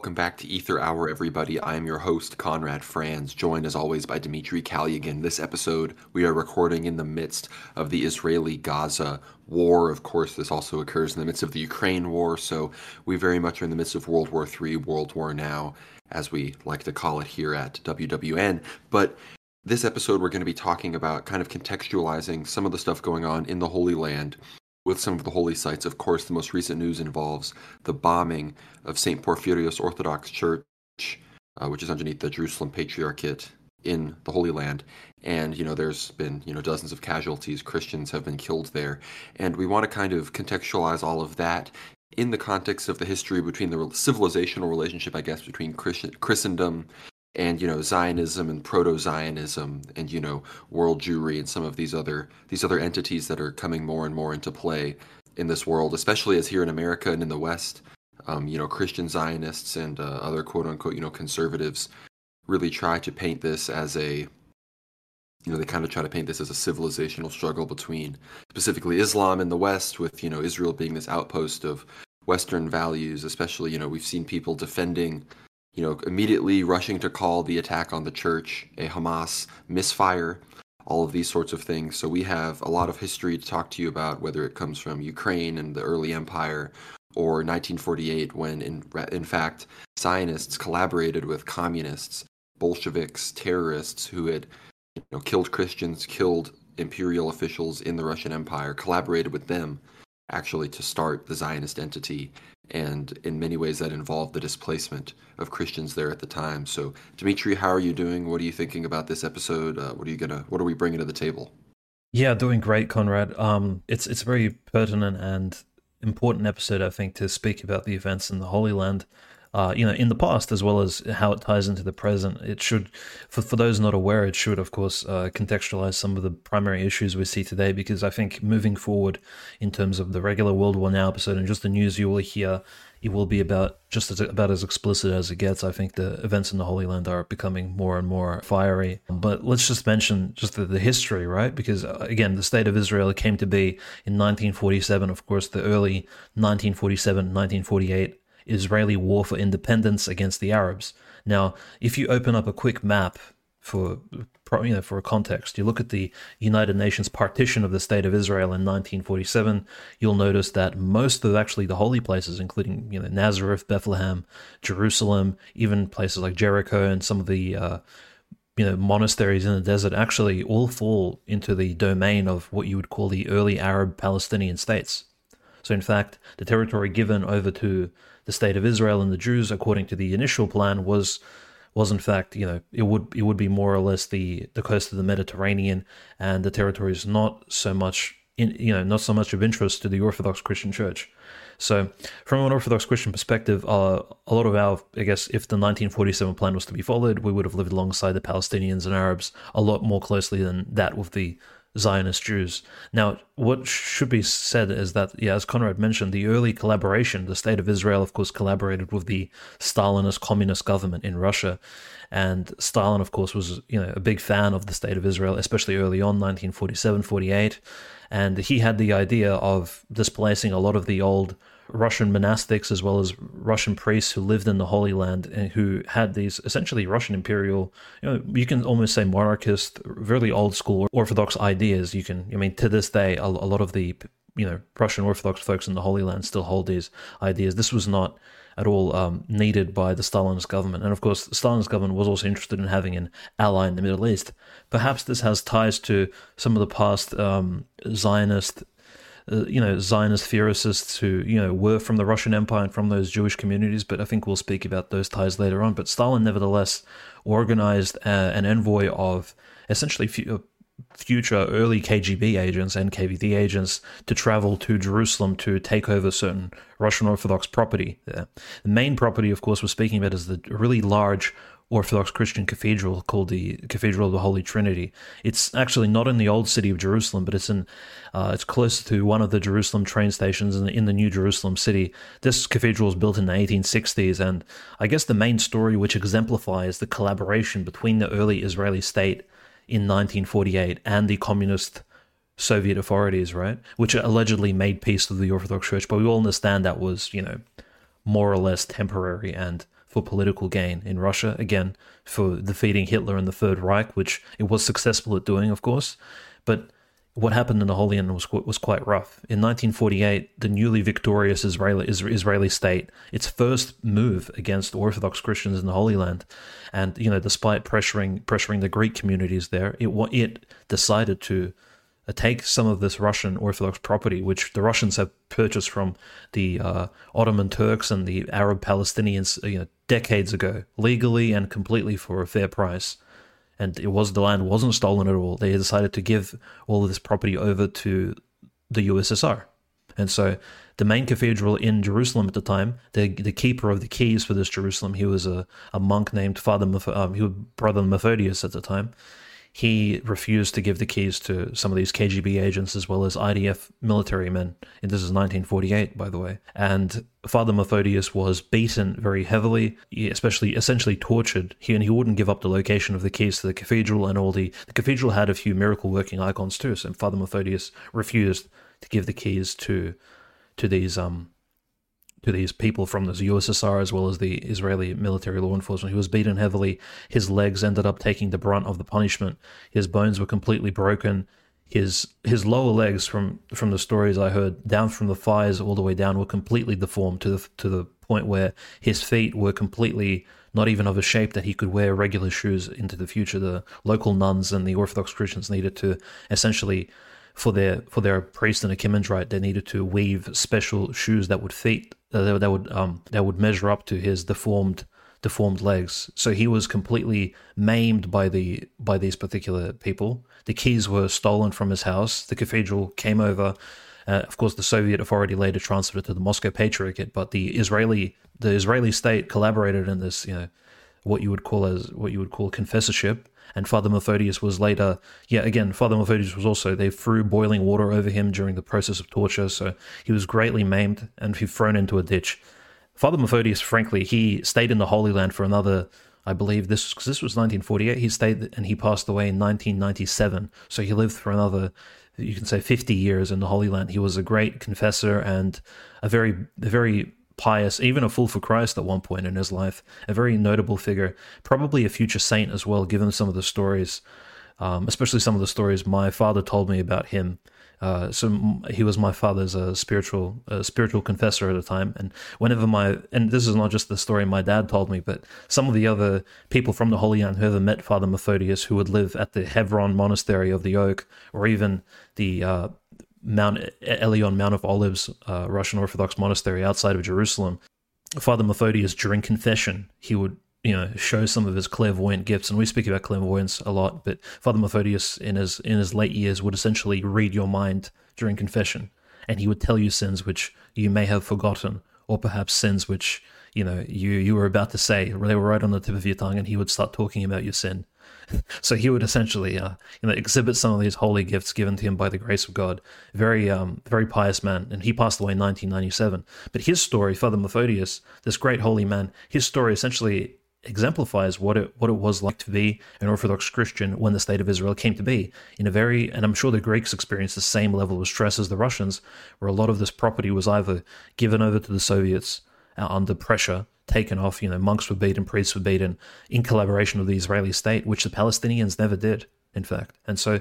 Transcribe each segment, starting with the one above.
welcome back to Aether Hour, everybody. I am your host, Conrad Franz, joined as always by Dimitri Kalyagin. This episode, we are recording in the midst of the Israeli Gaza war. Of course, this also occurs in the midst of the Ukraine war, so we very much are in the midst of World War III, World War Now, as we like to call it here at WWN. But this episode, we're going to be talking about kind of contextualizing some of the stuff going on in the Holy Land with some of the holy sites. Of course, the most recent news involves the bombing of St. Porphyrios Orthodox Church, uh, which is underneath the Jerusalem Patriarchate in the Holy Land. And, you know, there's been, you know, dozens of casualties. Christians have been killed there. And we want to kind of contextualize all of that in the context of the history between the civilizational relationship, I guess, between Christendom and you know Zionism and proto-Zionism and you know world Jewry and some of these other these other entities that are coming more and more into play in this world, especially as here in America and in the West, um, you know Christian Zionists and uh, other quote unquote you know conservatives really try to paint this as a you know they kind of try to paint this as a civilizational struggle between specifically Islam in the West with you know Israel being this outpost of Western values, especially you know we've seen people defending you know, immediately rushing to call the attack on the church a Hamas misfire, all of these sorts of things. So we have a lot of history to talk to you about, whether it comes from Ukraine and the early empire or 1948, when in, in fact Zionists collaborated with communists, Bolsheviks, terrorists who had you know, killed Christians, killed imperial officials in the Russian Empire, collaborated with them actually to start the Zionist entity and in many ways that involved the displacement of Christians there at the time. So, Dimitri, how are you doing? What are you thinking about this episode? Uh, what are you gonna? What are we bringing to the table? Yeah, doing great, Conrad. Um, it's it's a very pertinent and important episode, I think, to speak about the events in the Holy Land uh, you know, in the past as well as how it ties into the present. It should, for, for those not aware, it should, of course, uh, contextualize some of the primary issues we see today because I think moving forward in terms of the regular World War Now episode and just the news you will hear, it will be about just as, about as explicit as it gets. I think the events in the Holy Land are becoming more and more fiery. But let's just mention just the, the history, right? Because uh, again, the state of Israel came to be in 1947. Of course, the early 1947, 1948 Israeli war for independence against the Arabs. Now, if you open up a quick map for you know for a context, you look at the United Nations partition of the state of Israel in 1947, you'll notice that most of actually the holy places, including you know Nazareth, Bethlehem, Jerusalem, even places like Jericho and some of the uh, you know monasteries in the desert, actually all fall into the domain of what you would call the early Arab Palestinian states. So, in fact, the territory given over to the state of Israel and the Jews, according to the initial plan, was was in fact, you know, it would it would be more or less the the coast of the Mediterranean, and the territory is not so much in you know not so much of interest to the Orthodox Christian Church. So, from an Orthodox Christian perspective, uh, a lot of our, I guess, if the 1947 plan was to be followed, we would have lived alongside the Palestinians and Arabs a lot more closely than that with the Zionist Jews. Now, what should be said is that, yeah, as Conrad mentioned, the early collaboration, the state of Israel, of course, collaborated with the Stalinist communist government in Russia. And Stalin, of course, was you know a big fan of the state of Israel, especially early on, 1947, 48. And he had the idea of displacing a lot of the old Russian monastics as well as Russian priests who lived in the Holy Land and who had these essentially Russian imperial, you know, you can almost say monarchist, really old school Orthodox ideas. You can, I mean, to this day, a, a lot of the, you know, Russian Orthodox folks in the Holy Land still hold these ideas. This was not at all um, needed by the Stalinist government. And of course, Stalinist government was also interested in having an ally in the Middle East. Perhaps this has ties to some of the past um, Zionist uh, you know, Zionist theorists who, you know, were from the Russian Empire and from those Jewish communities, but I think we'll speak about those ties later on. But Stalin, nevertheless, organized uh, an envoy of essentially uh, future early KGB agents and KVD agents to travel to Jerusalem to take over certain Russian Orthodox property there. The main property, of course, we're speaking about is the really large Orthodox Christian cathedral called the Cathedral of the Holy Trinity. It's actually not in the old city of Jerusalem, but it's in uh, it's close to one of the Jerusalem train stations in the, in the New Jerusalem city. This cathedral was built in the 1860s, and I guess the main story which exemplifies the collaboration between the early Israeli state in 1948 and the communist Soviet authorities, right, which allegedly made peace with the Orthodox Church, but we all understand that was you know more or less temporary and for political gain in Russia, again, for defeating Hitler and the Third Reich, which it was successful at doing, of course. But what happened in the Holy Land was was quite rough. In 1948, the newly victorious Israeli Israeli state, its first move against Orthodox Christians in the Holy Land, and you know, despite pressuring pressuring the Greek communities there, it it decided to take some of this Russian Orthodox property, which the Russians have purchased from the uh, Ottoman Turks and the Arab Palestinians, you know, decades ago, legally and completely for a fair price. And it was the land wasn't stolen at all. They decided to give all of this property over to the USSR, and so the main cathedral in Jerusalem at the time, the the keeper of the keys for this Jerusalem, he was a, a monk named Father, um, he was brother Methodius at the time he refused to give the keys to some of these KGB agents as well as IDF military men. And this is 1948, by the way. And Father Methodius was beaten very heavily, especially essentially tortured. He and he wouldn't give up the location of the keys to the cathedral and all the the cathedral had a few miracle working icons too. So Father Methodius refused to give the keys to to these um to these people from the USSR as well as the Israeli military law enforcement. He was beaten heavily. His legs ended up taking the brunt of the punishment. His bones were completely broken. His his lower legs, from from the stories I heard, down from the thighs all the way down, were completely deformed to the to the point where his feet were completely not even of a shape that he could wear regular shoes into the future. The local nuns and the Orthodox Christians needed to essentially for their for their priest and archimandrite, they needed to weave special shoes that would fit uh, that would um that would measure up to his deformed deformed legs. So he was completely maimed by the by these particular people. The keys were stolen from his house. The cathedral came over. Uh, of course, the Soviet authority later transferred it to the Moscow Patriarchate, but the Israeli the Israeli state collaborated in this, you know, what you would call as what you would call confessorship, and Father Methodius was later, yeah, again, Father Methodius was also, they threw boiling water over him during the process of torture, so he was greatly maimed and he thrown into a ditch. Father Methodius, frankly, he stayed in the Holy Land for another, I believe this because this was 1948. He stayed and he passed away in 1997, so he lived for another, you can say, 50 years in the Holy Land. He was a great confessor and a very, a very pious, even a fool for Christ at one point in his life, a very notable figure, probably a future saint as well, given some of the stories, um, especially some of the stories my father told me about him. Uh, so he was my father's uh, spiritual uh, spiritual confessor at the time, and whenever my and this is not just the story my dad told me, but some of the other people from the Holy Land who ever met Father Methodius, who would live at the Hebron Monastery of the Oak, or even the uh, Mount Elion, Mount of Olives, uh, Russian Orthodox monastery outside of Jerusalem. Father Methodius, during confession, he would you know show some of his clairvoyant gifts, and we speak about clairvoyance a lot. But Father Methodius, in his in his late years, would essentially read your mind during confession, and he would tell you sins which you may have forgotten, or perhaps sins which you know you you were about to say. They were right on the tip of your tongue, and he would start talking about your sin. so he would essentially, uh, you know, exhibit some of these holy gifts given to him by the grace of God. Very, um, very pious man, and he passed away in 1997. But his story, Father Methodius, this great holy man, his story essentially exemplifies what it what it was like to be an Orthodox Christian when the state of Israel came to be. In a very, and I'm sure the Greeks experienced the same level of stress as the Russians, where a lot of this property was either given over to the Soviets uh, under pressure taken off. You know, monks were beaten, priests were beaten in collaboration with the Israeli state, which the Palestinians never did, in fact. And so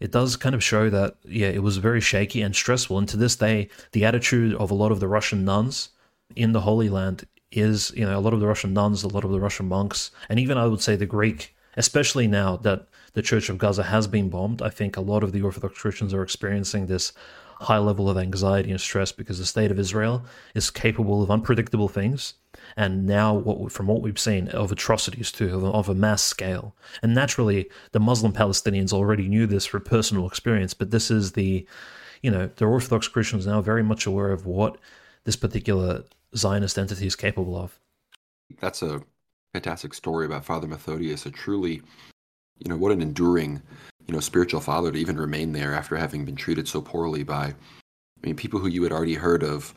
it does kind of show that, yeah, it was very shaky and stressful. And to this day, the attitude of a lot of the Russian nuns in the Holy Land is, you know, a lot of the Russian nuns, a lot of the Russian monks, and even I would say the Greek, especially now that the Church of Gaza has been bombed, I think a lot of the Orthodox Christians are experiencing this high level of anxiety and stress because the state of Israel is capable of unpredictable things. And now what from what we've seen of atrocities too of, a mass scale. And naturally the muslim palestinians already knew this for personal experience but this is the you know the orthodox christians now very much aware of what this particular zionist entity is capable of. That's a fantastic story about father methodius a truly you know what an enduring you know spiritual father to even remain there after having been treated so poorly by i mean people who you had already heard of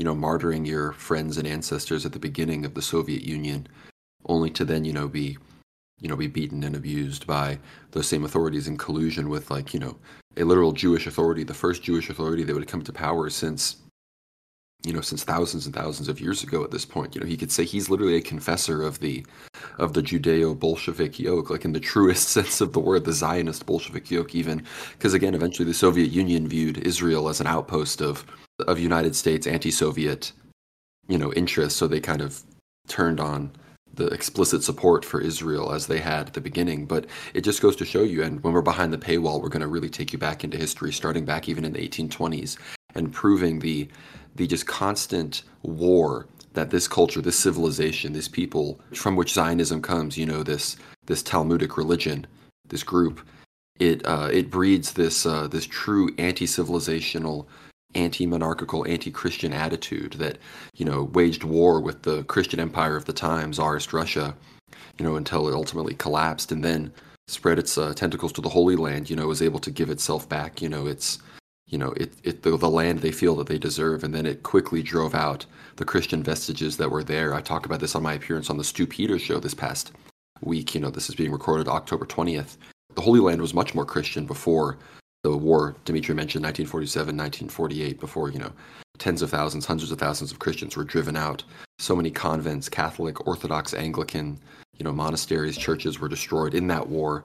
you know, martyring your friends and ancestors at the beginning of the Soviet Union, only to then, you know, be, you know, be beaten and abused by those same authorities in collusion with, like, you know, a literal Jewish authority, the first Jewish authority that would come to power since you know, since thousands and thousands of years ago at this point. You know, he could say he's literally a confessor of the of the Judeo-Bolshevik yoke, like in the truest sense of the word, the Zionist Bolshevik yoke, even because again, eventually the Soviet Union viewed Israel as an outpost of of United States anti-Soviet, you know, interests. So they kind of turned on the explicit support for Israel as they had at the beginning. But it just goes to show you, and when we're behind the paywall, we're going to really take you back into history, starting back even in the 1820s, and proving the the just constant war that this culture, this civilization, this people from which Zionism comes, you know, this this Talmudic religion, this group, it uh, it breeds this uh, this true anti-civilizational, anti-monarchical, anti-Christian attitude that you know waged war with the Christian empire of the time, Tsarist Russia, you know, until it ultimately collapsed, and then spread its uh, tentacles to the Holy Land. You know, was able to give itself back. You know, its you know, it, it the, the land they feel that they deserve, and then it quickly drove out the Christian vestiges that were there. I talk about this on my appearance on the Stu Peters show this past week. You know, this is being recorded October 20th. The Holy Land was much more Christian before the war Dimitri mentioned, 1947, 1948, before, you know, tens of thousands, hundreds of thousands of Christians were driven out. So many convents, Catholic, Orthodox, Anglican, you know, monasteries, churches were destroyed in that war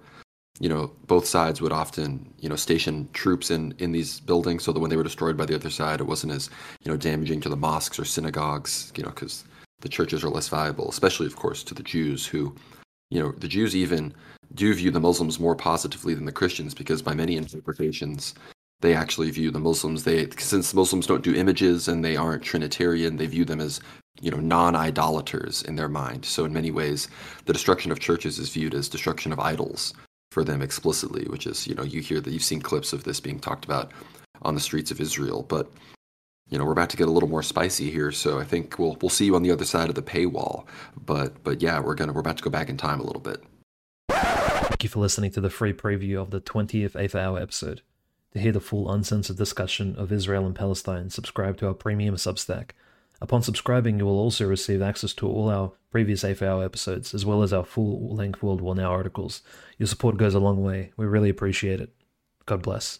you know, both sides would often, you know, station troops in in these buildings so that when they were destroyed by the other side, it wasn't as, you know, damaging to the mosques or synagogues, you know, because the churches are less viable, especially, of course, to the Jews who, you know, the Jews even do view the Muslims more positively than the Christians because by many interpretations, they actually view the Muslims they since Muslims don't do images and they aren't Trinitarian, they view them as you know non-idolaters in their mind. So in many ways, the destruction of churches is viewed as destruction of idols for them explicitly, which is, you know, you hear that you've seen clips of this being talked about on the streets of Israel. But, you know, we're about to get a little more spicy here, so I think we'll we'll see you on the other side of the paywall. But but yeah, we're gonna we're about to go back in time a little bit. Thank you for listening to the free preview of the 20th Aether Hour episode. To hear the full uncensored discussion of Israel and Palestine, subscribe to our premium Substack Upon subscribing, you will also receive access to all our previous Aether Hour episodes, as well as our full length World War Now articles. Your support goes a long way. We really appreciate it. God bless.